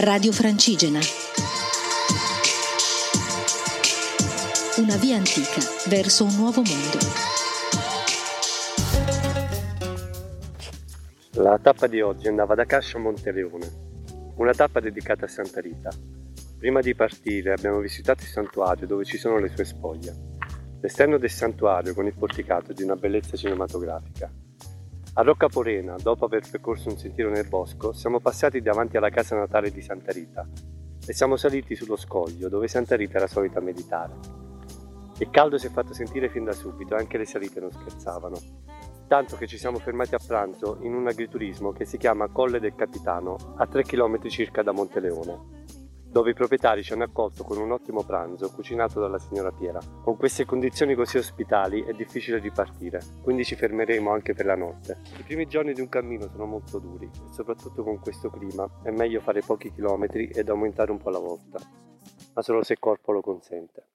Radio Francigena. Una via antica verso un nuovo mondo. La tappa di oggi andava da Cascio a Monteleone, una tappa dedicata a Santa Rita. Prima di partire abbiamo visitato il santuario dove ci sono le sue spoglie. L'esterno del santuario con il porticato è di una bellezza cinematografica. A Rocca Porena, dopo aver percorso un sentiero nel bosco, siamo passati davanti alla casa natale di Santa Rita e siamo saliti sullo scoglio dove Santa Rita era solita meditare. Il caldo si è fatto sentire fin da subito e anche le salite non scherzavano, tanto che ci siamo fermati a pranzo in un agriturismo che si chiama Colle del Capitano, a 3 km circa da Monteleone dove i proprietari ci hanno accolto con un ottimo pranzo cucinato dalla signora Piera. Con queste condizioni così ospitali è difficile ripartire, quindi ci fermeremo anche per la notte. I primi giorni di un cammino sono molto duri e soprattutto con questo clima è meglio fare pochi chilometri ed aumentare un po' la volta, ma solo se il corpo lo consente.